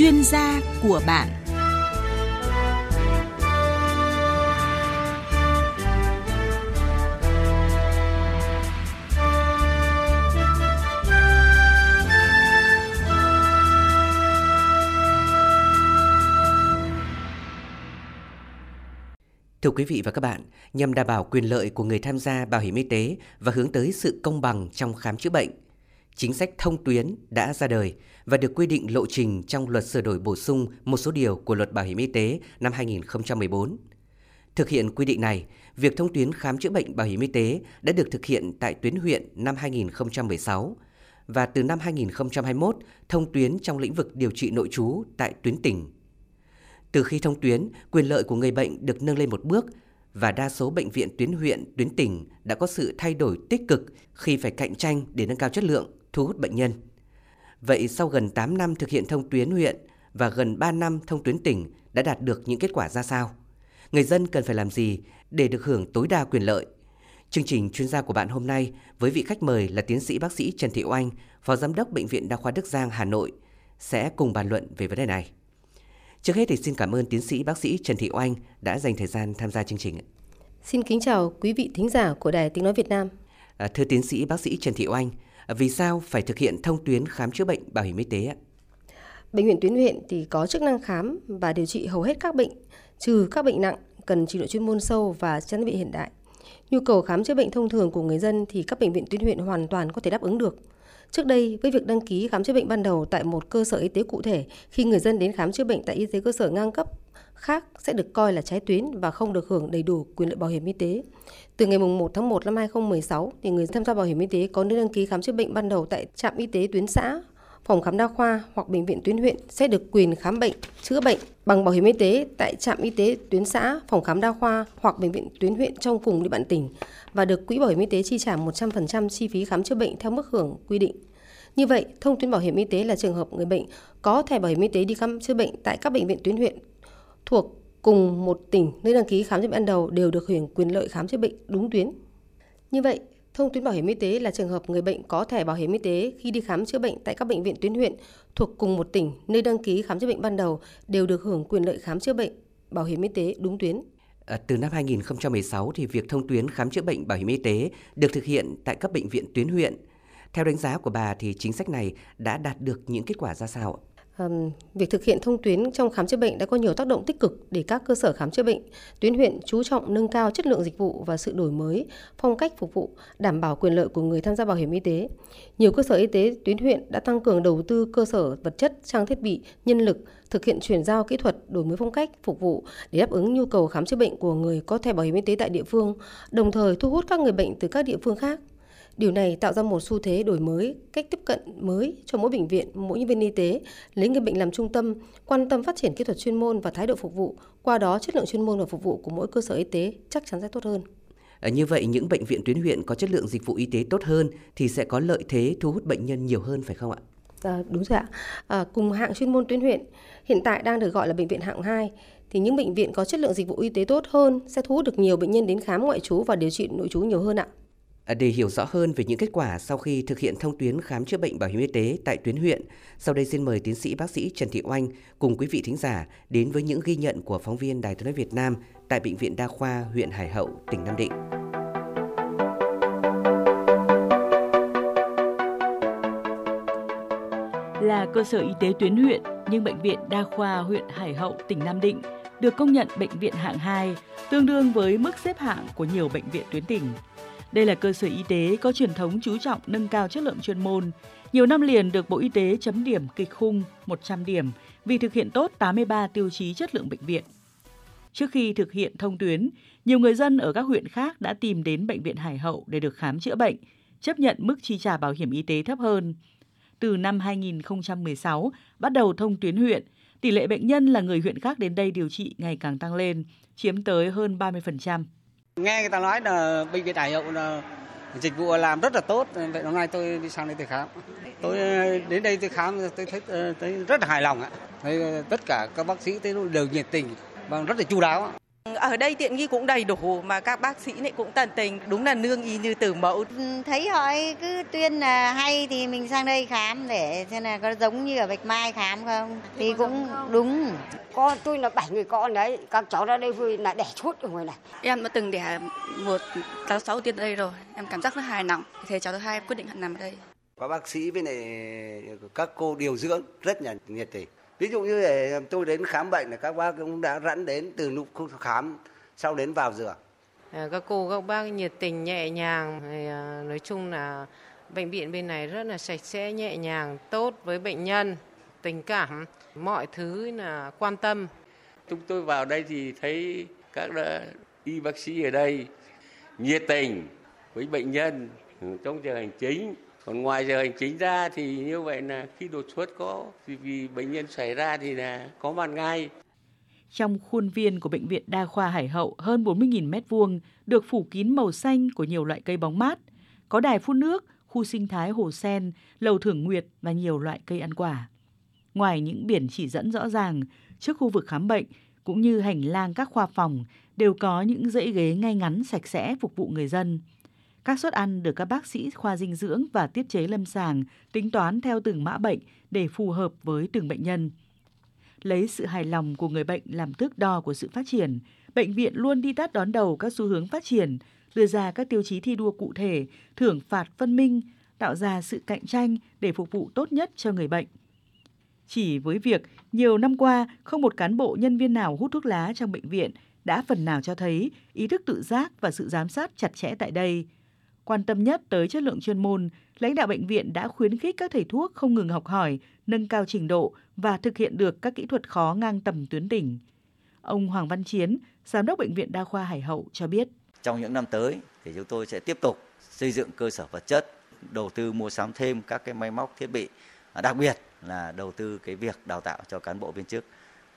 chuyên gia của bạn. Thưa quý vị và các bạn, nhằm đảm bảo quyền lợi của người tham gia bảo hiểm y tế và hướng tới sự công bằng trong khám chữa bệnh, chính sách thông tuyến đã ra đời và được quy định lộ trình trong luật sửa đổi bổ sung một số điều của luật bảo hiểm y tế năm 2014. Thực hiện quy định này, việc thông tuyến khám chữa bệnh bảo hiểm y tế đã được thực hiện tại tuyến huyện năm 2016 và từ năm 2021 thông tuyến trong lĩnh vực điều trị nội trú tại tuyến tỉnh. Từ khi thông tuyến, quyền lợi của người bệnh được nâng lên một bước và đa số bệnh viện tuyến huyện, tuyến tỉnh đã có sự thay đổi tích cực khi phải cạnh tranh để nâng cao chất lượng, thu hút bệnh nhân. Vậy sau gần 8 năm thực hiện thông tuyến huyện và gần 3 năm thông tuyến tỉnh đã đạt được những kết quả ra sao? Người dân cần phải làm gì để được hưởng tối đa quyền lợi? Chương trình chuyên gia của bạn hôm nay với vị khách mời là tiến sĩ bác sĩ Trần Thị Oanh, Phó Giám đốc Bệnh viện Đa khoa Đức Giang, Hà Nội sẽ cùng bàn luận về vấn đề này. Trước hết thì xin cảm ơn tiến sĩ bác sĩ Trần Thị Oanh đã dành thời gian tham gia chương trình. Xin kính chào quý vị thính giả của Đài Tiếng Nói Việt Nam. À, thưa tiến sĩ bác sĩ Trần Thị Oanh, vì sao phải thực hiện thông tuyến khám chữa bệnh bảo hiểm y tế ạ? Bệnh viện tuyến huyện thì có chức năng khám và điều trị hầu hết các bệnh, trừ các bệnh nặng cần trình độ chuyên môn sâu và trang thiết bị hiện đại. Nhu cầu khám chữa bệnh thông thường của người dân thì các bệnh viện tuyến huyện hoàn toàn có thể đáp ứng được. Trước đây, với việc đăng ký khám chữa bệnh ban đầu tại một cơ sở y tế cụ thể, khi người dân đến khám chữa bệnh tại y tế cơ sở ngang cấp khác sẽ được coi là trái tuyến và không được hưởng đầy đủ quyền lợi bảo hiểm y tế. Từ ngày 1 tháng 1 năm 2016, thì người tham gia bảo hiểm y tế có nơi đăng ký khám chữa bệnh ban đầu tại trạm y tế tuyến xã, phòng khám đa khoa hoặc bệnh viện tuyến huyện sẽ được quyền khám bệnh, chữa bệnh bằng bảo hiểm y tế tại trạm y tế tuyến xã, phòng khám đa khoa hoặc bệnh viện tuyến huyện trong cùng địa bàn tỉnh và được quỹ bảo hiểm y tế chi trả 100% chi phí khám chữa bệnh theo mức hưởng quy định. Như vậy, thông tuyến bảo hiểm y tế là trường hợp người bệnh có thẻ bảo hiểm y tế đi khám chữa bệnh tại các bệnh viện tuyến huyện thuộc cùng một tỉnh nơi đăng ký khám chữa bệnh ban đầu đều được hưởng quyền lợi khám chữa bệnh đúng tuyến. Như vậy, thông tuyến bảo hiểm y tế là trường hợp người bệnh có thẻ bảo hiểm y tế khi đi khám chữa bệnh tại các bệnh viện tuyến huyện thuộc cùng một tỉnh nơi đăng ký khám chữa bệnh ban đầu đều được hưởng quyền lợi khám chữa bệnh bảo hiểm y tế đúng tuyến. À, từ năm 2016 thì việc thông tuyến khám chữa bệnh bảo hiểm y tế được thực hiện tại các bệnh viện tuyến huyện. Theo đánh giá của bà thì chính sách này đã đạt được những kết quả ra sao ạ? Việc thực hiện thông tuyến trong khám chữa bệnh đã có nhiều tác động tích cực để các cơ sở khám chữa bệnh tuyến huyện chú trọng nâng cao chất lượng dịch vụ và sự đổi mới, phong cách phục vụ, đảm bảo quyền lợi của người tham gia bảo hiểm y tế. Nhiều cơ sở y tế tuyến huyện đã tăng cường đầu tư cơ sở vật chất, trang thiết bị, nhân lực, thực hiện chuyển giao kỹ thuật, đổi mới phong cách phục vụ để đáp ứng nhu cầu khám chữa bệnh của người có thẻ bảo hiểm y tế tại địa phương, đồng thời thu hút các người bệnh từ các địa phương khác. Điều này tạo ra một xu thế đổi mới, cách tiếp cận mới cho mỗi bệnh viện, mỗi nhân viên y tế, lấy người bệnh làm trung tâm, quan tâm phát triển kỹ thuật chuyên môn và thái độ phục vụ, qua đó chất lượng chuyên môn và phục vụ của mỗi cơ sở y tế chắc chắn sẽ tốt hơn. À, như vậy những bệnh viện tuyến huyện có chất lượng dịch vụ y tế tốt hơn thì sẽ có lợi thế thu hút bệnh nhân nhiều hơn phải không ạ? À, đúng rồi ạ. À, cùng hạng chuyên môn tuyến huyện hiện tại đang được gọi là bệnh viện hạng 2 thì những bệnh viện có chất lượng dịch vụ y tế tốt hơn sẽ thu hút được nhiều bệnh nhân đến khám ngoại trú và điều trị nội trú nhiều hơn ạ. À, để hiểu rõ hơn về những kết quả sau khi thực hiện thông tuyến khám chữa bệnh bảo hiểm y tế tại tuyến huyện, sau đây xin mời tiến sĩ bác sĩ Trần Thị Oanh cùng quý vị thính giả đến với những ghi nhận của phóng viên Đài Tiếng nói Việt Nam tại bệnh viện Đa khoa huyện Hải Hậu, tỉnh Nam Định. Là cơ sở y tế tuyến huyện, nhưng bệnh viện Đa khoa huyện Hải Hậu, tỉnh Nam Định được công nhận bệnh viện hạng 2, tương đương với mức xếp hạng của nhiều bệnh viện tuyến tỉnh. Đây là cơ sở y tế có truyền thống chú trọng nâng cao chất lượng chuyên môn. Nhiều năm liền được Bộ Y tế chấm điểm kịch khung 100 điểm vì thực hiện tốt 83 tiêu chí chất lượng bệnh viện. Trước khi thực hiện thông tuyến, nhiều người dân ở các huyện khác đã tìm đến bệnh viện Hải Hậu để được khám chữa bệnh, chấp nhận mức chi trả bảo hiểm y tế thấp hơn. Từ năm 2016, bắt đầu thông tuyến huyện, tỷ lệ bệnh nhân là người huyện khác đến đây điều trị ngày càng tăng lên, chiếm tới hơn 30%. Nghe người ta nói là bệnh viện Hải Hậu là dịch vụ làm rất là tốt, vậy hôm nay tôi đi sang đây tôi khám. Tôi ờ, đến đây tôi khám tôi thấy, tôi thấy rất là hài lòng ạ. Thấy ờ, tất cả các bác sĩ thấy đều nhiệt tình và rất là chu đáo. Ở đây tiện nghi cũng đầy đủ mà các bác sĩ này cũng tận tình, đúng là nương y như từ mẫu. Ừ, thấy họ cứ tuyên là hay thì mình sang đây khám để xem là có giống như ở Bạch Mai khám không. Thì cũng đúng. Con tôi là bảy người con đấy, các cháu ra đây vui là đẻ chút ở ngoài này. Em đã từng đẻ một tháng sáu tiên ở đây rồi, em cảm giác rất hài lòng. Thế cháu thứ hai quyết định nằm ở đây. Các bác sĩ với này các cô điều dưỡng rất là nhiệt tình ví dụ như để tôi đến khám bệnh là các bác cũng đã dẫn đến từ lúc khám sau đến vào giường. À, các cô các bác nhiệt tình nhẹ nhàng. À, nói chung là bệnh viện bên này rất là sạch sẽ nhẹ nhàng tốt với bệnh nhân tình cảm mọi thứ là quan tâm. Chúng tôi vào đây thì thấy các y bác sĩ ở đây nhiệt tình với bệnh nhân trong giờ hành chính còn ngoài giờ hành chính ra thì như vậy là khi đột xuất có vì, vì bệnh nhân xảy ra thì là có mặt ngay. Trong khuôn viên của bệnh viện đa khoa Hải Hậu hơn 40.000 m2 được phủ kín màu xanh của nhiều loại cây bóng mát, có đài phun nước, khu sinh thái hồ sen, lầu thưởng nguyệt và nhiều loại cây ăn quả. Ngoài những biển chỉ dẫn rõ ràng, trước khu vực khám bệnh cũng như hành lang các khoa phòng đều có những dãy ghế ngay ngắn sạch sẽ phục vụ người dân. Các suất ăn được các bác sĩ khoa dinh dưỡng và tiết chế lâm sàng tính toán theo từng mã bệnh để phù hợp với từng bệnh nhân. Lấy sự hài lòng của người bệnh làm thước đo của sự phát triển, bệnh viện luôn đi tắt đón đầu các xu hướng phát triển, đưa ra các tiêu chí thi đua cụ thể, thưởng phạt phân minh, tạo ra sự cạnh tranh để phục vụ tốt nhất cho người bệnh. Chỉ với việc nhiều năm qua không một cán bộ nhân viên nào hút thuốc lá trong bệnh viện đã phần nào cho thấy ý thức tự giác và sự giám sát chặt chẽ tại đây – Quan tâm nhất tới chất lượng chuyên môn, lãnh đạo bệnh viện đã khuyến khích các thầy thuốc không ngừng học hỏi, nâng cao trình độ và thực hiện được các kỹ thuật khó ngang tầm tuyến tỉnh. Ông Hoàng Văn Chiến, Giám đốc Bệnh viện Đa khoa Hải Hậu cho biết. Trong những năm tới thì chúng tôi sẽ tiếp tục xây dựng cơ sở vật chất, đầu tư mua sắm thêm các cái máy móc thiết bị, à, đặc biệt là đầu tư cái việc đào tạo cho cán bộ viên chức,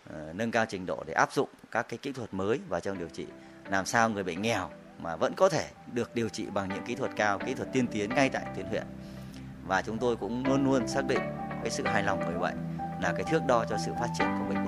ờ, nâng cao trình độ để áp dụng các cái kỹ thuật mới vào trong điều trị, làm sao người bệnh nghèo mà vẫn có thể được điều trị bằng những kỹ thuật cao, kỹ thuật tiên tiến ngay tại tuyến huyện. Và chúng tôi cũng luôn luôn xác định cái sự hài lòng người bệnh là cái thước đo cho sự phát triển của bệnh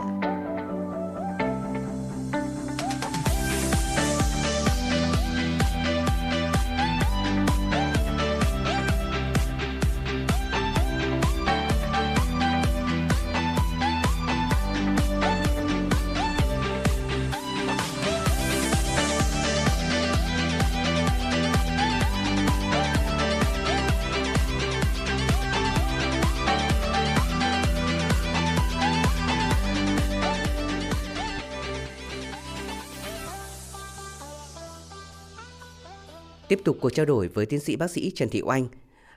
Tiếp tục cuộc trao đổi với tiến sĩ bác sĩ Trần Thị Oanh.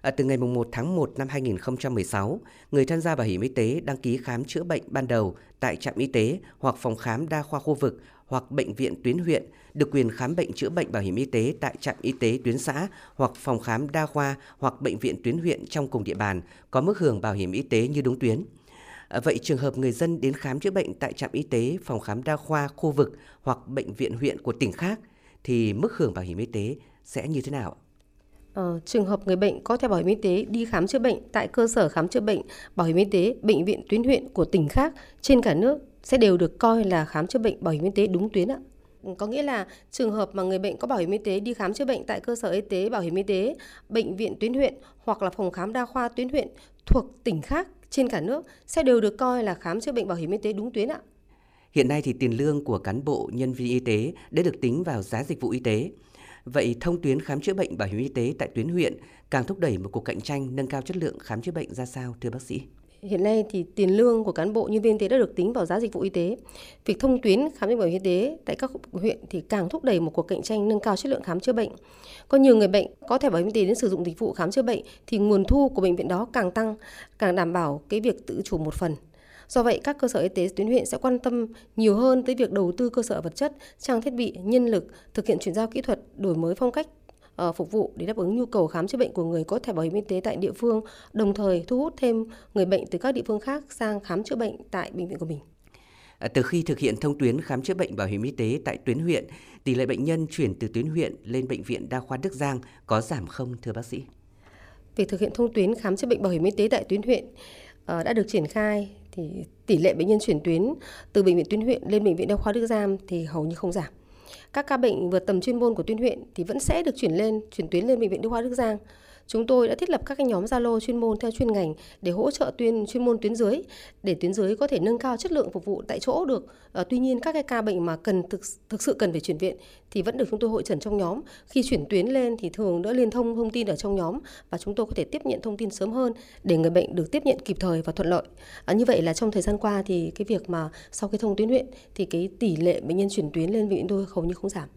À, từ ngày 1 tháng 1 năm 2016, người tham gia bảo hiểm y tế đăng ký khám chữa bệnh ban đầu tại trạm y tế hoặc phòng khám đa khoa khu vực hoặc bệnh viện tuyến huyện được quyền khám bệnh chữa bệnh bảo hiểm y tế tại trạm y tế tuyến xã hoặc phòng khám đa khoa hoặc bệnh viện tuyến huyện trong cùng địa bàn có mức hưởng bảo hiểm y tế như đúng tuyến. À, vậy trường hợp người dân đến khám chữa bệnh tại trạm y tế, phòng khám đa khoa khu vực hoặc bệnh viện huyện của tỉnh khác thì mức hưởng bảo hiểm y tế sẽ như thế nào? Ờ, trường hợp người bệnh có thẻ bảo hiểm y tế đi khám chữa bệnh tại cơ sở khám chữa bệnh, bảo hiểm y tế, bệnh viện tuyến huyện của tỉnh khác trên cả nước sẽ đều được coi là khám chữa bệnh bảo hiểm y tế đúng tuyến ạ. Có nghĩa là trường hợp mà người bệnh có bảo hiểm y tế đi khám chữa bệnh tại cơ sở y tế, bảo hiểm y tế, bệnh viện tuyến huyện hoặc là phòng khám đa khoa tuyến huyện thuộc tỉnh khác trên cả nước sẽ đều được coi là khám chữa bệnh bảo hiểm y tế đúng tuyến ạ. Hiện nay thì tiền lương của cán bộ nhân viên y tế đã được tính vào giá dịch vụ y tế. Vậy thông tuyến khám chữa bệnh bảo hiểm y tế tại tuyến huyện càng thúc đẩy một cuộc cạnh tranh nâng cao chất lượng khám chữa bệnh ra sao thưa bác sĩ? Hiện nay thì tiền lương của cán bộ nhân viên y tế đã được tính vào giá dịch vụ y tế. Việc thông tuyến khám chữa bệnh bảo hiểm y tế tại các huyện thì càng thúc đẩy một cuộc cạnh tranh nâng cao chất lượng khám chữa bệnh. Có nhiều người bệnh có thẻ bảo hiểm y tế đến sử dụng dịch vụ khám chữa bệnh thì nguồn thu của bệnh viện đó càng tăng, càng đảm bảo cái việc tự chủ một phần. Do vậy, các cơ sở y tế tuyến huyện sẽ quan tâm nhiều hơn tới việc đầu tư cơ sở vật chất, trang thiết bị, nhân lực, thực hiện chuyển giao kỹ thuật, đổi mới phong cách uh, phục vụ để đáp ứng nhu cầu khám chữa bệnh của người có thẻ bảo hiểm y tế tại địa phương, đồng thời thu hút thêm người bệnh từ các địa phương khác sang khám chữa bệnh tại bệnh viện của mình. À, từ khi thực hiện thông tuyến khám chữa bệnh bảo hiểm y tế tại tuyến huyện, tỷ lệ bệnh nhân chuyển từ tuyến huyện lên bệnh viện đa khoa Đức Giang có giảm không thưa bác sĩ? Việc thực hiện thông tuyến khám chữa bệnh bảo hiểm y tế tại tuyến huyện uh, đã được triển khai thì tỷ lệ bệnh nhân chuyển tuyến từ bệnh viện tuyến huyện lên bệnh viện đa khoa Đức Giang thì hầu như không giảm. Các ca bệnh vượt tầm chuyên môn của tuyến huyện thì vẫn sẽ được chuyển lên, chuyển tuyến lên bệnh viện đa khoa Đức Giang. Chúng tôi đã thiết lập các cái nhóm Zalo chuyên môn theo chuyên ngành để hỗ trợ tuyên chuyên môn tuyến dưới để tuyến dưới có thể nâng cao chất lượng phục vụ tại chỗ được. À, tuy nhiên các cái ca bệnh mà cần thực thực sự cần phải chuyển viện thì vẫn được chúng tôi hội trần trong nhóm. Khi chuyển tuyến lên thì thường đã liên thông thông tin ở trong nhóm và chúng tôi có thể tiếp nhận thông tin sớm hơn để người bệnh được tiếp nhận kịp thời và thuận lợi. À, như vậy là trong thời gian qua thì cái việc mà sau cái thông tuyến huyện thì cái tỷ lệ bệnh nhân chuyển tuyến lên viện tôi hầu như không giảm.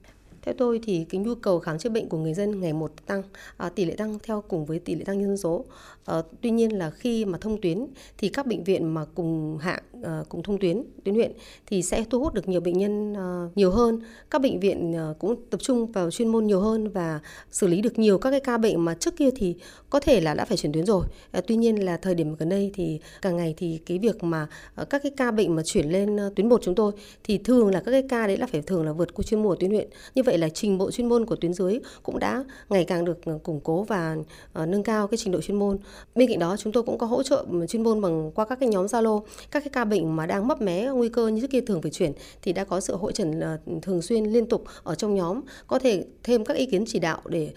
Theo tôi thì cái nhu cầu khám chữa bệnh của người dân ngày một tăng, à, tỷ lệ tăng theo cùng với tỷ lệ tăng dân số. À, tuy nhiên là khi mà thông tuyến thì các bệnh viện mà cùng hạng à, cùng thông tuyến tuyến huyện thì sẽ thu hút được nhiều bệnh nhân à, nhiều hơn. Các bệnh viện à, cũng tập trung vào chuyên môn nhiều hơn và xử lý được nhiều các cái ca bệnh mà trước kia thì có thể là đã phải chuyển tuyến rồi. À, tuy nhiên là thời điểm gần đây thì càng ngày thì cái việc mà à, các cái ca bệnh mà chuyển lên à, tuyến một chúng tôi thì thường là các cái ca đấy là phải thường là vượt qua chuyên môn của tuyến huyện. Như vậy vậy là trình độ chuyên môn của tuyến dưới cũng đã ngày càng được ờ, củng cố và ờ, nâng cao cái trình độ chuyên môn. Bên cạnh đó chúng tôi cũng có hỗ trợ ừ, chuyên môn bằng qua các cái nhóm Zalo, các cái ca bệnh mà đang mấp mé nguy cơ như trước kia thường phải chuyển thì đã có sự hội trần ờ, thường xuyên liên tục ở trong nhóm, có thể thêm các ý kiến chỉ đạo để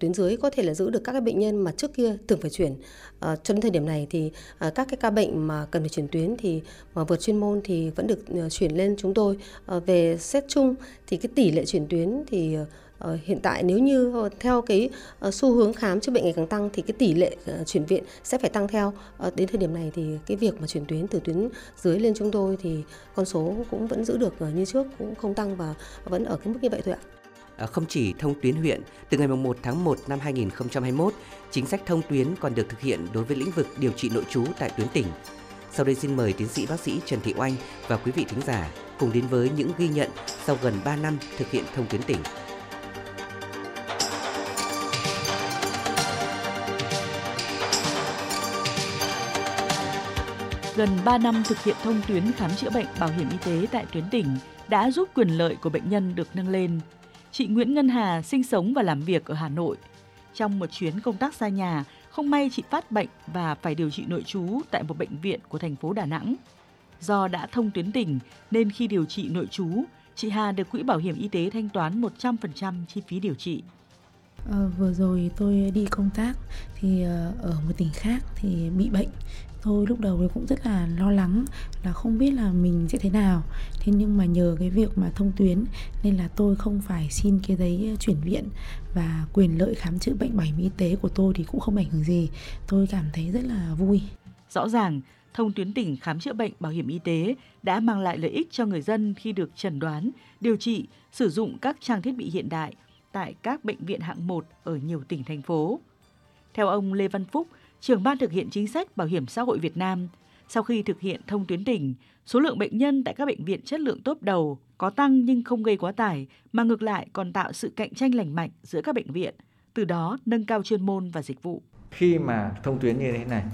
tuyến dưới có thể là giữ được các cái bệnh nhân mà trước kia thường phải chuyển. Cho đến thời điểm này thì các cái ca bệnh mà cần phải chuyển tuyến thì mà vượt chuyên môn thì vẫn được chuyển lên chúng tôi. Về xét chung thì cái tỷ lệ chuyển tuyến thì uh, hiện tại nếu như uh, theo cái uh, xu hướng khám chữa bệnh ngày càng tăng thì cái tỷ lệ uh, chuyển viện sẽ phải tăng theo. Uh, đến thời điểm này thì cái việc mà chuyển tuyến từ tuyến dưới lên chúng tôi thì con số cũng vẫn giữ được uh, như trước cũng không tăng và vẫn ở cái mức như vậy thôi ạ. À, không chỉ thông tuyến huyện, từ ngày 1 tháng 1 năm 2021, chính sách thông tuyến còn được thực hiện đối với lĩnh vực điều trị nội trú tại tuyến tỉnh. Sau đây xin mời tiến sĩ bác sĩ Trần Thị Oanh và quý vị thính giả cùng đến với những ghi nhận sau gần 3 năm thực hiện thông tuyến tỉnh. Gần 3 năm thực hiện thông tuyến khám chữa bệnh bảo hiểm y tế tại tuyến tỉnh đã giúp quyền lợi của bệnh nhân được nâng lên. Chị Nguyễn Ngân Hà sinh sống và làm việc ở Hà Nội. Trong một chuyến công tác xa nhà, không may chị phát bệnh và phải điều trị nội trú tại một bệnh viện của thành phố Đà Nẵng. Do đã thông tuyến tỉnh nên khi điều trị nội trú, chị Hà được Quỹ Bảo hiểm Y tế thanh toán 100% chi phí điều trị. À, vừa rồi tôi đi công tác thì ờ, ở một tỉnh khác thì bị bệnh tôi lúc đầu thì cũng rất là lo lắng là không biết là mình sẽ thế nào. Thế nhưng mà nhờ cái việc mà thông tuyến nên là tôi không phải xin cái giấy chuyển viện và quyền lợi khám chữa bệnh bảo hiểm y tế của tôi thì cũng không ảnh hưởng gì. Tôi cảm thấy rất là vui. Rõ ràng thông tuyến tỉnh khám chữa bệnh bảo hiểm y tế đã mang lại lợi ích cho người dân khi được chẩn đoán, điều trị, sử dụng các trang thiết bị hiện đại tại các bệnh viện hạng 1 ở nhiều tỉnh thành phố. Theo ông Lê Văn Phúc, trưởng ban thực hiện chính sách bảo hiểm xã hội Việt Nam, sau khi thực hiện thông tuyến tỉnh, số lượng bệnh nhân tại các bệnh viện chất lượng tốt đầu có tăng nhưng không gây quá tải, mà ngược lại còn tạo sự cạnh tranh lành mạnh giữa các bệnh viện, từ đó nâng cao chuyên môn và dịch vụ. Khi mà thông tuyến như thế này,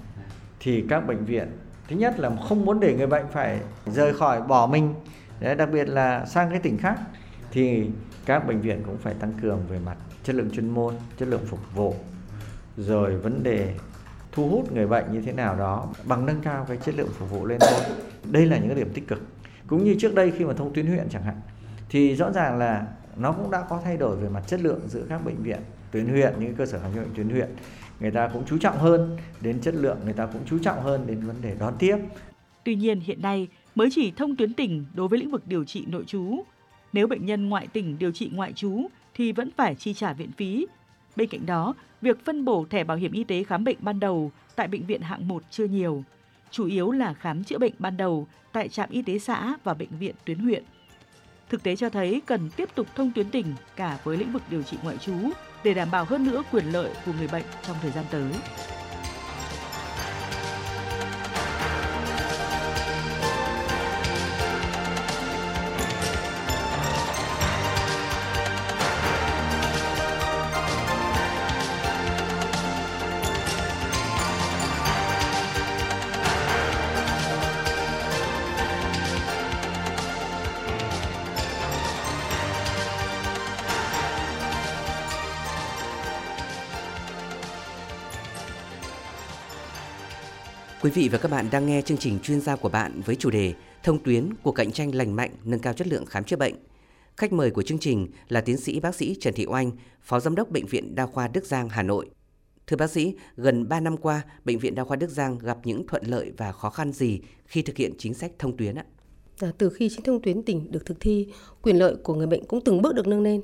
thì các bệnh viện thứ nhất là không muốn để người bệnh phải rời khỏi bỏ mình, Đấy, đặc biệt là sang cái tỉnh khác, thì các bệnh viện cũng phải tăng cường về mặt chất lượng chuyên môn, chất lượng phục vụ, rồi vấn đề thu hút người bệnh như thế nào đó bằng nâng cao cái chất lượng phục vụ lên thôi. Đây là những cái điểm tích cực. Cũng như trước đây khi mà thông tuyến huyện chẳng hạn, thì rõ ràng là nó cũng đã có thay đổi về mặt chất lượng giữa các bệnh viện tuyến huyện những cơ sở khám chữa bệnh tuyến huyện người ta cũng chú trọng hơn đến chất lượng, người ta cũng chú trọng hơn đến vấn đề đón tiếp tuy nhiên hiện nay mới chỉ thông tuyến tỉnh đối với lĩnh vực điều trị nội trú nếu bệnh nhân ngoại tỉnh điều trị ngoại trú thì vẫn phải chi trả viện phí Bên cạnh đó, việc phân bổ thẻ bảo hiểm y tế khám bệnh ban đầu tại bệnh viện hạng 1 chưa nhiều, chủ yếu là khám chữa bệnh ban đầu tại trạm y tế xã và bệnh viện tuyến huyện. Thực tế cho thấy cần tiếp tục thông tuyến tỉnh cả với lĩnh vực điều trị ngoại trú để đảm bảo hơn nữa quyền lợi của người bệnh trong thời gian tới. Quý vị và các bạn đang nghe chương trình chuyên gia của bạn với chủ đề Thông tuyến của cạnh tranh lành mạnh nâng cao chất lượng khám chữa bệnh. Khách mời của chương trình là tiến sĩ bác sĩ Trần Thị Oanh, Phó Giám đốc Bệnh viện Đa khoa Đức Giang, Hà Nội. Thưa bác sĩ, gần 3 năm qua, Bệnh viện Đa khoa Đức Giang gặp những thuận lợi và khó khăn gì khi thực hiện chính sách thông tuyến ạ? À, từ khi chính thông tuyến tỉnh được thực thi, quyền lợi của người bệnh cũng từng bước được nâng lên.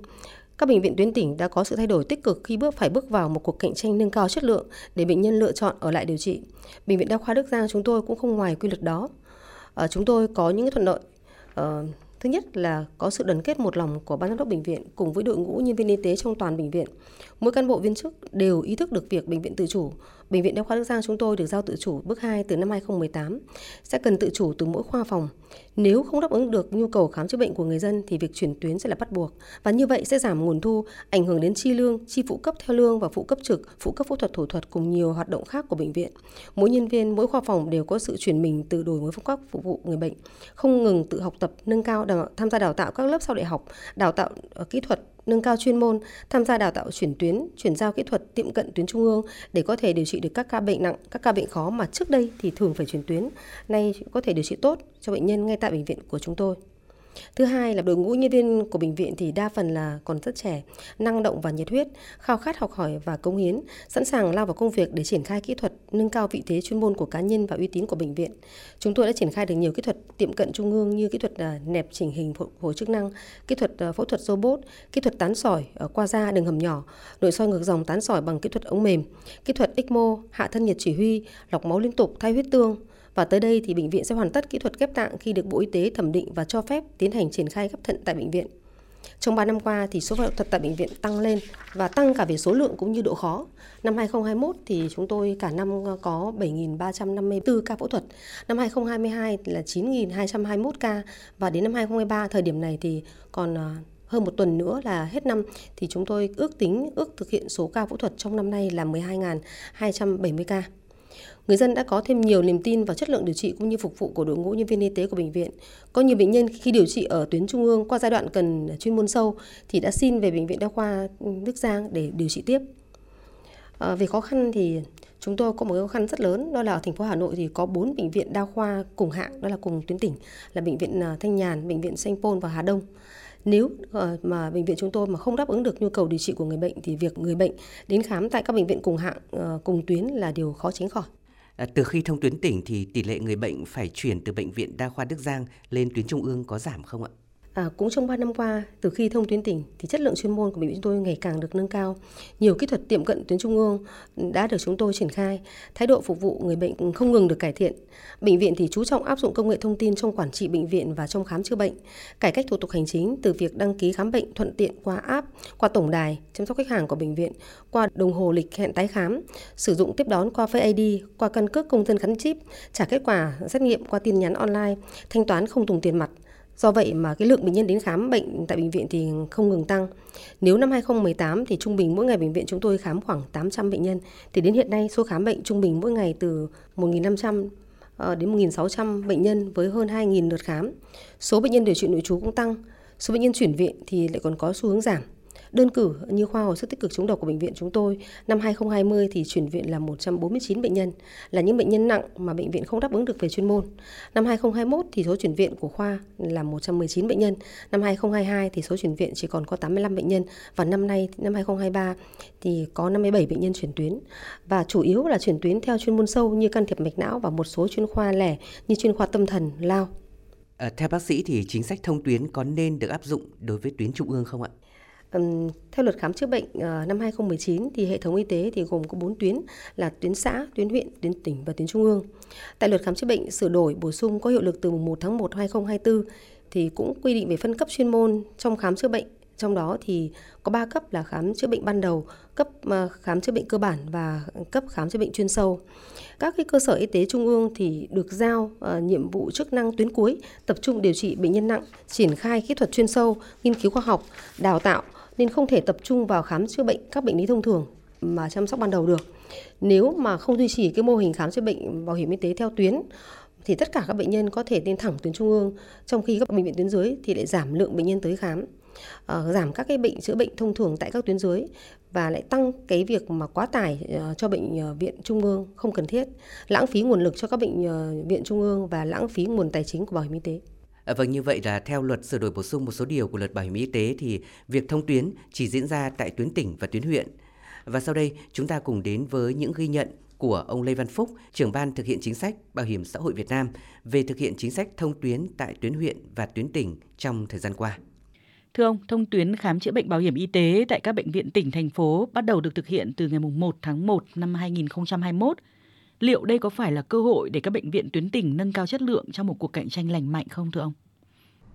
Các bệnh viện tuyến tỉnh đã có sự thay đổi tích cực khi bước phải bước vào một cuộc cạnh tranh nâng cao chất lượng để bệnh nhân lựa chọn ở lại điều trị. Bệnh viện Đa khoa Đức Giang chúng tôi cũng không ngoài quy luật đó. À, chúng tôi có những thuận lợi. À, thứ nhất là có sự đoàn kết một lòng của ban giám đốc bệnh viện cùng với đội ngũ nhân viên y tế trong toàn bệnh viện. Mỗi cán bộ viên chức đều ý thức được việc bệnh viện tự chủ. Bệnh viện Đa khoa Đức Giang chúng tôi được giao tự chủ bước 2 từ năm 2018 sẽ cần tự chủ từ mỗi khoa phòng. Nếu không đáp ứng được nhu cầu khám chữa bệnh của người dân thì việc chuyển tuyến sẽ là bắt buộc và như vậy sẽ giảm nguồn thu, ảnh hưởng đến chi lương, chi phụ cấp theo lương và phụ cấp trực, phụ cấp phẫu thuật thủ thuật cùng nhiều hoạt động khác của bệnh viện. Mỗi nhân viên, mỗi khoa phòng đều có sự chuyển mình từ đổi mới phương pháp phục vụ người bệnh, không ngừng tự học tập, nâng cao đào, tham gia đào tạo các lớp sau đại học, đào tạo ờ, kỹ thuật nâng cao chuyên môn, tham gia đào tạo chuyển tuyến, chuyển giao kỹ thuật tiệm cận tuyến trung ương để có thể điều trị được các ca bệnh nặng, các ca bệnh khó mà trước đây thì thường phải chuyển tuyến, nay có thể điều trị tốt cho bệnh nhân ngay tại bệnh viện của chúng tôi. Thứ hai là đội ngũ nhân viên của bệnh viện thì đa phần là còn rất trẻ, năng động và nhiệt huyết, khao khát học hỏi và công hiến, sẵn sàng lao vào công việc để triển khai kỹ thuật, nâng cao vị thế chuyên môn của cá nhân và uy tín của bệnh viện. Chúng tôi đã triển khai được nhiều kỹ thuật tiệm cận trung ương như kỹ thuật à, nẹp chỉnh hình hồi chức năng, kỹ thuật à, phẫu thuật robot, kỹ thuật tán sỏi à, qua da đường hầm nhỏ, nội soi ngược dòng tán sỏi bằng kỹ thuật ống mềm, kỹ thuật ECMO, hạ thân nhiệt chỉ huy, lọc máu liên tục thay huyết tương, và tới đây thì bệnh viện sẽ hoàn tất kỹ thuật ghép tạng khi được Bộ Y tế thẩm định và cho phép tiến hành triển khai ghép thận tại bệnh viện. Trong 3 năm qua thì số phẫu thuật tại bệnh viện tăng lên và tăng cả về số lượng cũng như độ khó. Năm 2021 thì chúng tôi cả năm có 7.354 ca phẫu thuật. Năm 2022 là 9.221 ca và đến năm 2023 thời điểm này thì còn à, hơn một tuần nữa là hết năm thì chúng tôi ước tính, ước thực hiện số ca phẫu thuật trong năm nay là 12.270 ca. Người dân đã có thêm nhiều niềm tin vào chất lượng điều trị cũng như phục vụ của đội ngũ nhân viên y tế của bệnh viện. Có nhiều bệnh nhân khi điều trị ở tuyến trung ương qua giai đoạn cần chuyên môn sâu thì đã xin về bệnh viện đa khoa Đức Giang để điều trị tiếp. À, về khó khăn thì chúng tôi có một khó khăn rất lớn đó là ở thành phố Hà Nội thì có 4 bệnh viện đa khoa cùng hạng đó là cùng tuyến tỉnh là bệnh viện à, Thanh Nhàn, bệnh viện Sanh Pôn và Hà Đông. Nếu ờ, mà bệnh viện chúng tôi mà không đáp ứng được nhu cầu điều trị của người bệnh thì việc người bệnh đến khám tại các bệnh viện cùng hạng ờ, cùng tuyến là điều khó tránh khỏi. À, từ khi thông tuyến tỉnh thì tỷ lệ người bệnh phải chuyển từ bệnh viện đa khoa Đức Giang lên tuyến trung ương có giảm không ạ? À, cũng trong 3 năm qua, từ khi thông tuyến tỉnh thì chất lượng chuyên môn của bệnh viện chúng tôi ngày càng được nâng cao. Nhiều kỹ thuật tiệm cận tuyến trung ương đã được chúng tôi triển khai. Thái độ phục vụ người bệnh không ngừng được cải thiện. Bệnh viện thì chú trọng áp dụng công nghệ thông tin trong quản trị bệnh viện và trong khám chữa bệnh. Cải cách thủ tục hành chính từ việc đăng ký khám bệnh thuận tiện qua app, qua tổng đài chăm sóc khách hàng của bệnh viện, qua đồng hồ lịch hẹn tái khám, sử dụng tiếp đón qua Face ID, qua căn cước công dân gắn chip, trả kết quả xét nghiệm qua tin nhắn online, thanh toán không dùng tiền mặt Do vậy mà cái lượng bệnh nhân đến khám bệnh tại bệnh viện thì không ngừng tăng. Nếu năm 2018 thì trung bình mỗi ngày bệnh viện chúng tôi khám khoảng 800 bệnh nhân thì đến hiện nay số khám bệnh trung bình mỗi ngày từ 1.500 ờ, đến 1.600 bệnh nhân với hơn 2.000 lượt khám. Số bệnh nhân điều trị nội trú cũng tăng, số bệnh nhân chuyển viện thì lại còn có xu hướng giảm. Đơn cử như khoa hồi sức tích cực chống độc của bệnh viện chúng tôi, năm 2020 thì chuyển viện là 149 bệnh nhân, là những bệnh nhân nặng mà bệnh viện không đáp ứng được về chuyên môn. Năm 2021 thì số chuyển viện của khoa là 119 bệnh nhân, năm 2022 thì số chuyển viện chỉ còn có 85 bệnh nhân và năm nay năm 2023 thì có 57 bệnh nhân chuyển tuyến và chủ yếu là chuyển tuyến theo chuyên môn sâu như can thiệp mạch não và một số chuyên khoa lẻ như chuyên khoa tâm thần, lao. À, theo bác sĩ thì chính sách thông tuyến có nên được áp dụng đối với tuyến trung ương không ạ? Theo luật khám chữa bệnh ờ, năm 2019 thì hệ thống y tế thì gồm có 4 tuyến là tuyến xã, tuyến huyện, tuyến tỉnh và tuyến trung ương. Tại luật khám chữa bệnh sửa đổi bổ sung có hiệu lực từ 1 tháng 1 2024 thì cũng quy định về phân cấp chuyên môn trong khám chữa bệnh trong đó thì có 3 cấp là khám chữa bệnh ban đầu, cấp ờ, khám chữa bệnh cơ bản và cấp khám chữa bệnh chuyên sâu. Các cái cơ sở y tế trung ương thì được giao uh, nhiệm vụ chức năng tuyến cuối, tập trung điều trị bệnh nhân nặng, triển khai kỹ thuật chuyên sâu, nghiên cứu khoa học, đào tạo nên không thể tập trung vào khám chữa bệnh các bệnh lý thông thường mà chăm sóc ban đầu được. Nếu mà không duy trì cái mô hình khám chữa bệnh bảo hiểm y tế theo tuyến thì tất cả các bệnh nhân có thể lên thẳng tuyến trung ương, trong khi các bệnh viện tuyến dưới thì lại giảm lượng bệnh nhân tới khám. Ờ, giảm các cái bệnh chữa bệnh thông thường tại các tuyến dưới và lại tăng cái việc mà quá tải ờ, cho bệnh ờ, viện trung ương không cần thiết, lãng phí nguồn lực cho các bệnh viện trung ương và lãng phí nguồn tài chính của bảo hiểm y tế. À, vâng như vậy là theo luật sửa đổi bổ sung một số điều của luật bảo hiểm y tế thì việc thông tuyến chỉ diễn ra tại tuyến tỉnh và tuyến huyện. Và sau đây chúng ta cùng đến với những ghi nhận của ông Lê Văn Phúc, trưởng ban thực hiện chính sách Bảo hiểm xã hội Việt Nam về thực hiện chính sách thông tuyến tại tuyến huyện và tuyến tỉnh trong thời gian qua. Thưa ông, thông tuyến khám chữa bệnh bảo hiểm y tế tại các bệnh viện tỉnh, thành phố bắt đầu được thực hiện từ ngày 1 tháng 1 năm 2021. Liệu đây có phải là cơ hội để các bệnh viện tuyến tỉnh nâng cao chất lượng trong một cuộc cạnh tranh lành mạnh không thưa ông?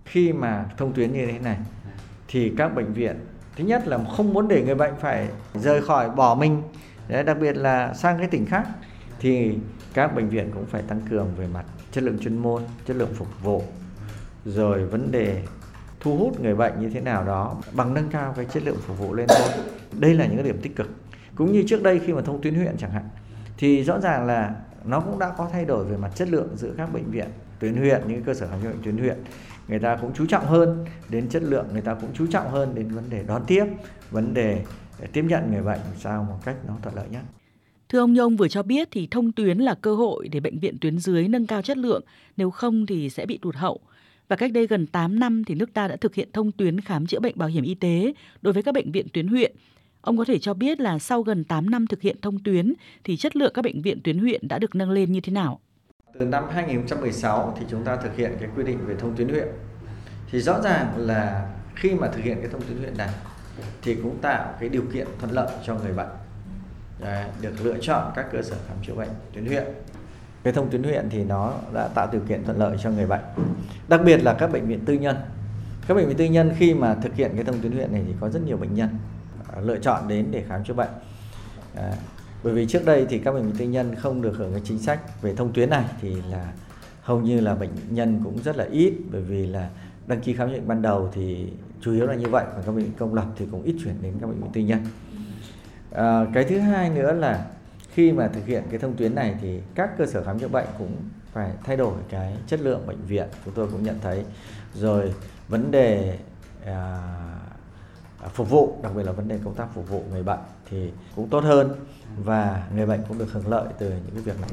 Khi mà thông tuyến như thế này thì các bệnh viện thứ nhất là không muốn để người bệnh phải rời khỏi bỏ mình Đấy, đặc biệt là sang cái tỉnh khác thì các bệnh viện cũng phải tăng cường về mặt chất lượng chuyên môn, chất lượng phục vụ, rồi vấn đề thu hút người bệnh như thế nào đó bằng nâng cao cái chất lượng phục vụ lên thôi. Đây là những cái điểm tích cực. Cũng như trước đây khi mà thông tuyến huyện chẳng hạn thì rõ ràng là nó cũng đã có thay đổi về mặt chất lượng giữa các bệnh viện tuyến huyện những cơ sở khám chữa bệnh tuyến huyện người ta cũng chú trọng hơn đến chất lượng người ta cũng chú trọng hơn đến vấn đề đón tiếp vấn đề tiếp nhận người bệnh sao một cách nó thuận lợi nhất. Thưa ông Nhông vừa cho biết thì thông tuyến là cơ hội để bệnh viện tuyến dưới nâng cao chất lượng, nếu không thì sẽ bị tụt hậu. Và cách đây gần 8 năm thì nước ta đã thực hiện thông tuyến khám chữa bệnh bảo hiểm y tế đối với các bệnh viện tuyến huyện. Ông có thể cho biết là sau gần 8 năm thực hiện thông tuyến thì chất lượng các bệnh viện tuyến huyện đã được nâng lên như thế nào? Từ năm 2016 thì chúng ta thực hiện cái quy định về thông tuyến huyện. Thì rõ ràng là khi mà thực hiện cái thông tuyến huyện này thì cũng tạo cái điều kiện thuận lợi cho người bệnh Đấy, được lựa chọn các cơ sở khám chữa bệnh tuyến huyện cái thông tuyến huyện thì nó đã tạo điều kiện thuận lợi cho người bệnh đặc biệt là các bệnh viện tư nhân các bệnh viện tư nhân khi mà thực hiện cái thông tuyến huyện này thì có rất nhiều bệnh nhân lựa chọn đến để khám chữa bệnh. À, bởi vì trước đây thì các bệnh viện tư nhân không được hưởng cái chính sách về thông tuyến này thì là hầu như là bệnh nhân cũng rất là ít bởi vì là đăng ký khám chữa bệnh ban đầu thì chủ yếu là như vậy và các bệnh viện công lập thì cũng ít chuyển đến các bệnh viện tư nhân. À, cái thứ hai nữa là khi mà thực hiện cái thông tuyến này thì các cơ sở khám chữa bệnh cũng phải thay đổi cái chất lượng bệnh viện chúng tôi cũng nhận thấy. Rồi vấn đề à, phục vụ đặc biệt là vấn đề công tác phục vụ người bệnh thì cũng tốt hơn và người bệnh cũng được hưởng lợi từ những cái việc này.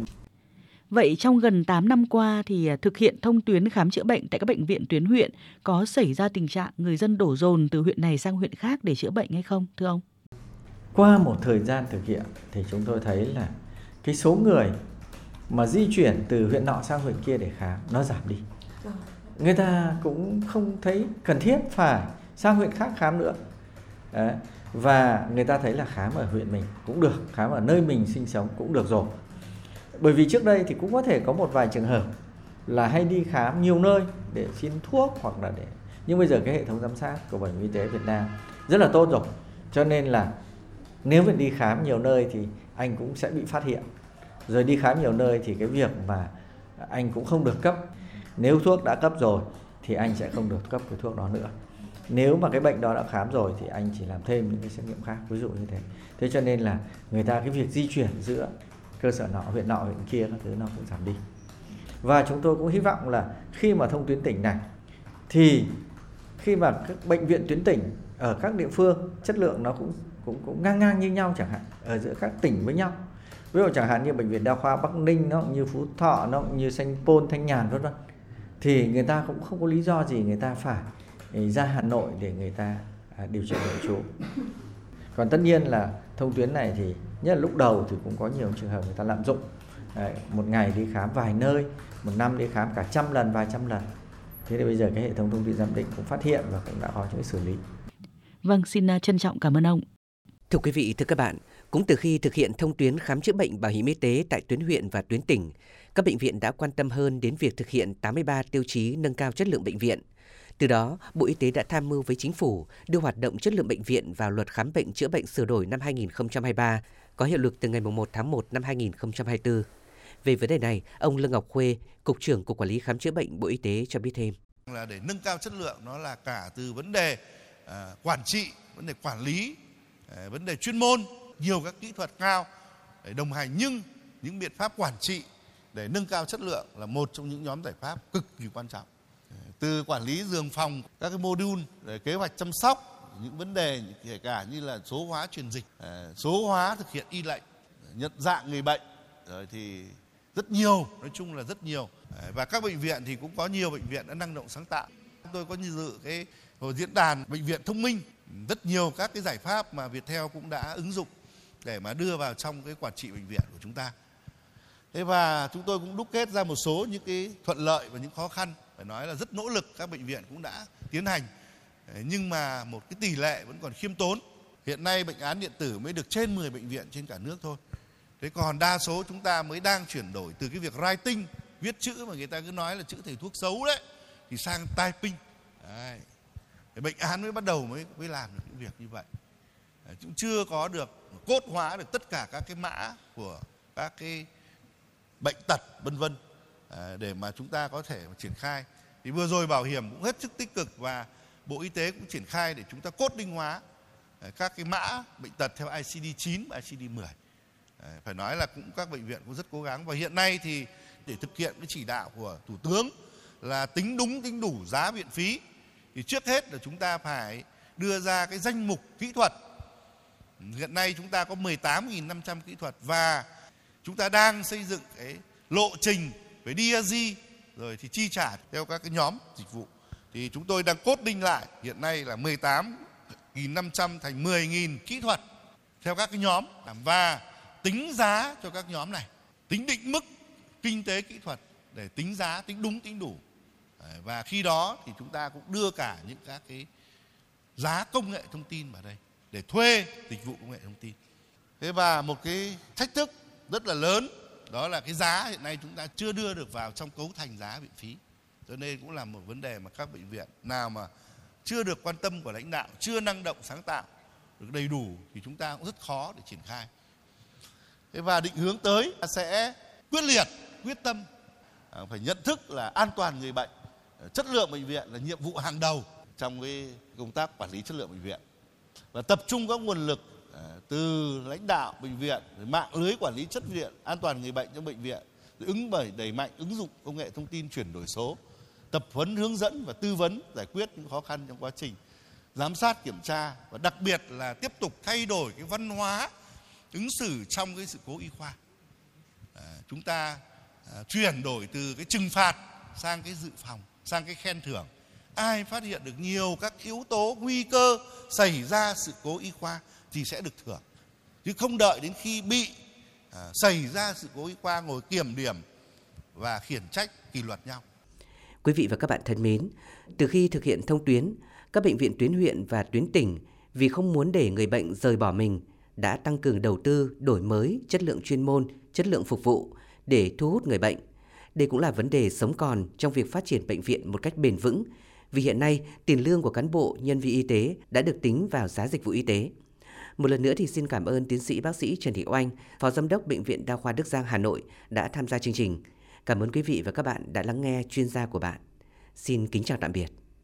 Vậy trong gần 8 năm qua thì à, thực hiện thông tuyến khám chữa bệnh tại các bệnh viện tuyến huyện có xảy ra tình trạng người dân đổ dồn từ huyện này sang huyện khác để chữa bệnh hay không thưa ông? Qua một thời gian thực hiện thì chúng tôi thấy là cái số người mà di chuyển từ huyện nọ sang huyện kia để khám nó giảm đi. Người ta cũng không thấy cần thiết phải sang huyện khác khám nữa. Đấy. Và người ta thấy là khám ở huyện mình cũng được, khám ở nơi mình sinh sống cũng được rồi. Bởi vì trước đây thì cũng có thể có một vài trường hợp là hay đi khám nhiều nơi để xin thuốc hoặc là để nhưng bây giờ cái hệ thống giám sát của bảo hiểm y tế Việt Nam rất là tốt rồi. Cho nên là nếu mình đi khám nhiều nơi thì anh cũng sẽ bị phát hiện. Rồi đi khám nhiều nơi thì cái việc mà anh cũng không được cấp. Nếu thuốc đã cấp rồi thì anh sẽ không được cấp cái thuốc đó nữa nếu mà cái bệnh đó đã khám rồi thì anh chỉ làm thêm những cái xét nghiệm khác, ví dụ như thế. Thế cho nên là người ta cái việc di chuyển giữa cơ sở nọ, huyện nọ, huyện kia các thứ nó cũng giảm đi. Và chúng tôi cũng hy vọng là khi mà thông tuyến tỉnh này, thì khi mà các bệnh viện tuyến tỉnh ở các địa phương, chất lượng nó cũng cũng cũng ngang ngang như nhau chẳng hạn, ở giữa các tỉnh với nhau. Ví dụ chẳng hạn như bệnh viện đa khoa Bắc Ninh, nó cũng như Phú Thọ, nó cũng như Sanh Pôn, Thanh Nhàn, vân vân. Thì người ta cũng không có lý do gì người ta phải ra Hà Nội để người ta à, điều trị nội trú. Còn tất nhiên là thông tuyến này thì nhất là lúc đầu thì cũng có nhiều trường hợp người ta lạm dụng. Đấy, một ngày đi khám vài nơi một năm đi khám cả trăm lần vài trăm lần. Thế thì bây giờ cái hệ thống thông tin giám định cũng phát hiện và cũng đã có những xử lý. Vâng xin à, trân trọng cảm ơn ông. Thưa quý vị thưa các bạn cũng từ khi thực hiện thông tuyến khám chữa bệnh bảo hiểm y tế tại tuyến huyện và tuyến tỉnh các bệnh viện đã quan tâm hơn đến việc thực hiện 83 tiêu chí nâng cao chất lượng bệnh viện từ đó, Bộ Y tế đã tham mưu với chính phủ đưa hoạt động chất lượng bệnh viện vào luật khám bệnh chữa bệnh sửa đổi năm 2023, có hiệu lực từ ngày 1 tháng 1 năm 2024. Về vấn đề này, ông Lương Ngọc Khuê, Cục trưởng Cục Quản lý Khám chữa bệnh Bộ Y tế cho biết thêm. Là để nâng cao chất lượng nó là cả từ vấn đề uh, quản trị, vấn đề quản lý, uh, vấn đề chuyên môn, nhiều các kỹ thuật cao để đồng hành nhưng những biện pháp quản trị để nâng cao chất lượng là một trong những nhóm giải pháp cực kỳ quan trọng từ quản lý giường phòng, các cái module, kế hoạch chăm sóc, những vấn đề kể cả như là số hóa truyền dịch, à, số hóa thực hiện y lệnh, nhận dạng người bệnh, rồi thì rất nhiều, nói chung là rất nhiều. À, và các bệnh viện thì cũng có nhiều bệnh viện đã năng động sáng tạo. Chúng tôi có như dự cái hội diễn đàn bệnh viện thông minh, rất nhiều các cái giải pháp mà Viettel cũng đã ứng dụng để mà đưa vào trong cái quản trị bệnh viện của chúng ta. Thế và chúng tôi cũng đúc kết ra một số những cái thuận lợi và những khó khăn phải nói là rất nỗ lực các bệnh viện cũng đã tiến hành nhưng mà một cái tỷ lệ vẫn còn khiêm tốn. Hiện nay bệnh án điện tử mới được trên 10 bệnh viện trên cả nước thôi. Thế còn đa số chúng ta mới đang chuyển đổi từ cái việc writing, viết chữ mà người ta cứ nói là chữ thầy thuốc xấu đấy, thì sang typing. Đấy. Thế bệnh án mới bắt đầu mới mới làm được những việc như vậy. Đấy, cũng chưa có được cốt hóa được tất cả các cái mã của các cái bệnh tật vân vân Ờ, để mà chúng ta có thể triển khai. Thì vừa rồi bảo hiểm cũng hết sức tích cực và Bộ Y tế cũng triển khai để chúng ta cốt đinh hóa ờ, các cái mã bệnh tật theo ICD-9 và ICD-10. Ờ, phải nói là cũng các bệnh viện cũng rất cố gắng và hiện nay thì để thực hiện cái chỉ đạo của Thủ tướng là tính đúng, tính đủ giá viện phí, thì trước hết là chúng ta phải đưa ra cái danh mục kỹ thuật. Hiện nay chúng ta có 18.500 kỹ thuật và chúng ta đang xây dựng cái lộ trình với DRG rồi thì chi trả theo các cái nhóm dịch vụ. Thì chúng tôi đang cốt đinh lại, hiện nay là 18.500 thành 10.000 kỹ thuật theo các cái nhóm và tính giá cho các nhóm này. Tính định mức kinh tế kỹ thuật để tính giá, tính đúng, tính đủ. Và khi đó thì chúng ta cũng đưa cả những các cái giá công nghệ thông tin vào đây để thuê dịch vụ công nghệ thông tin. Thế và một cái thách thức rất là lớn đó là cái giá hiện nay chúng ta chưa đưa được vào trong cấu thành giá viện phí. Cho nên cũng là một vấn đề mà các bệnh viện nào mà chưa được quan tâm của lãnh đạo, chưa năng động sáng tạo, được đầy đủ thì chúng ta cũng rất khó để triển khai. Thế và định hướng tới sẽ quyết liệt, quyết tâm à, phải nhận thức là an toàn người bệnh à, chất lượng bệnh viện là nhiệm vụ hàng đầu trong cái công tác quản lý chất lượng bệnh viện. Và tập trung các nguồn lực Ờ, từ lãnh đạo bệnh viện mạng lưới quản lý chất viện an toàn người bệnh trong bệnh viện ứng bởi đẩy mạnh ứng dụng công nghệ thông tin chuyển đổi số tập huấn hướng dẫn và tư vấn giải quyết những khó khăn trong quá trình giám sát kiểm tra và đặc biệt là tiếp tục thay đổi cái văn hóa ứng xử trong cái sự cố y khoa. À, chúng ta à, chuyển đổi từ cái trừng phạt sang cái dự phòng sang cái khen thưởng. Ai phát hiện được nhiều các yếu tố nguy cơ xảy ra sự cố y khoa thì sẽ được thưởng chứ không đợi đến khi bị à, xảy ra sự cố y khoa ngồi kiểm điểm và khiển trách kỷ luật nhau Quý vị và các bạn thân mến, từ khi thực hiện thông tuyến, các bệnh viện tuyến huyện và tuyến tỉnh vì không muốn để người bệnh rời bỏ mình đã tăng cường đầu tư, đổi mới chất lượng chuyên môn, chất lượng phục vụ để thu hút người bệnh. Đây cũng là vấn đề sống còn trong việc phát triển bệnh viện một cách bền vững, vì hiện nay tiền lương của cán bộ, nhân viên y tế đã được tính vào giá dịch vụ y tế. Một lần nữa thì xin cảm ơn tiến sĩ bác sĩ Trần Thị Oanh, Phó Giám đốc Bệnh viện Đa khoa Đức Giang Hà Nội đã tham gia chương trình. Cảm ơn quý vị và các bạn đã lắng nghe chuyên gia của bạn. Xin kính chào tạm biệt.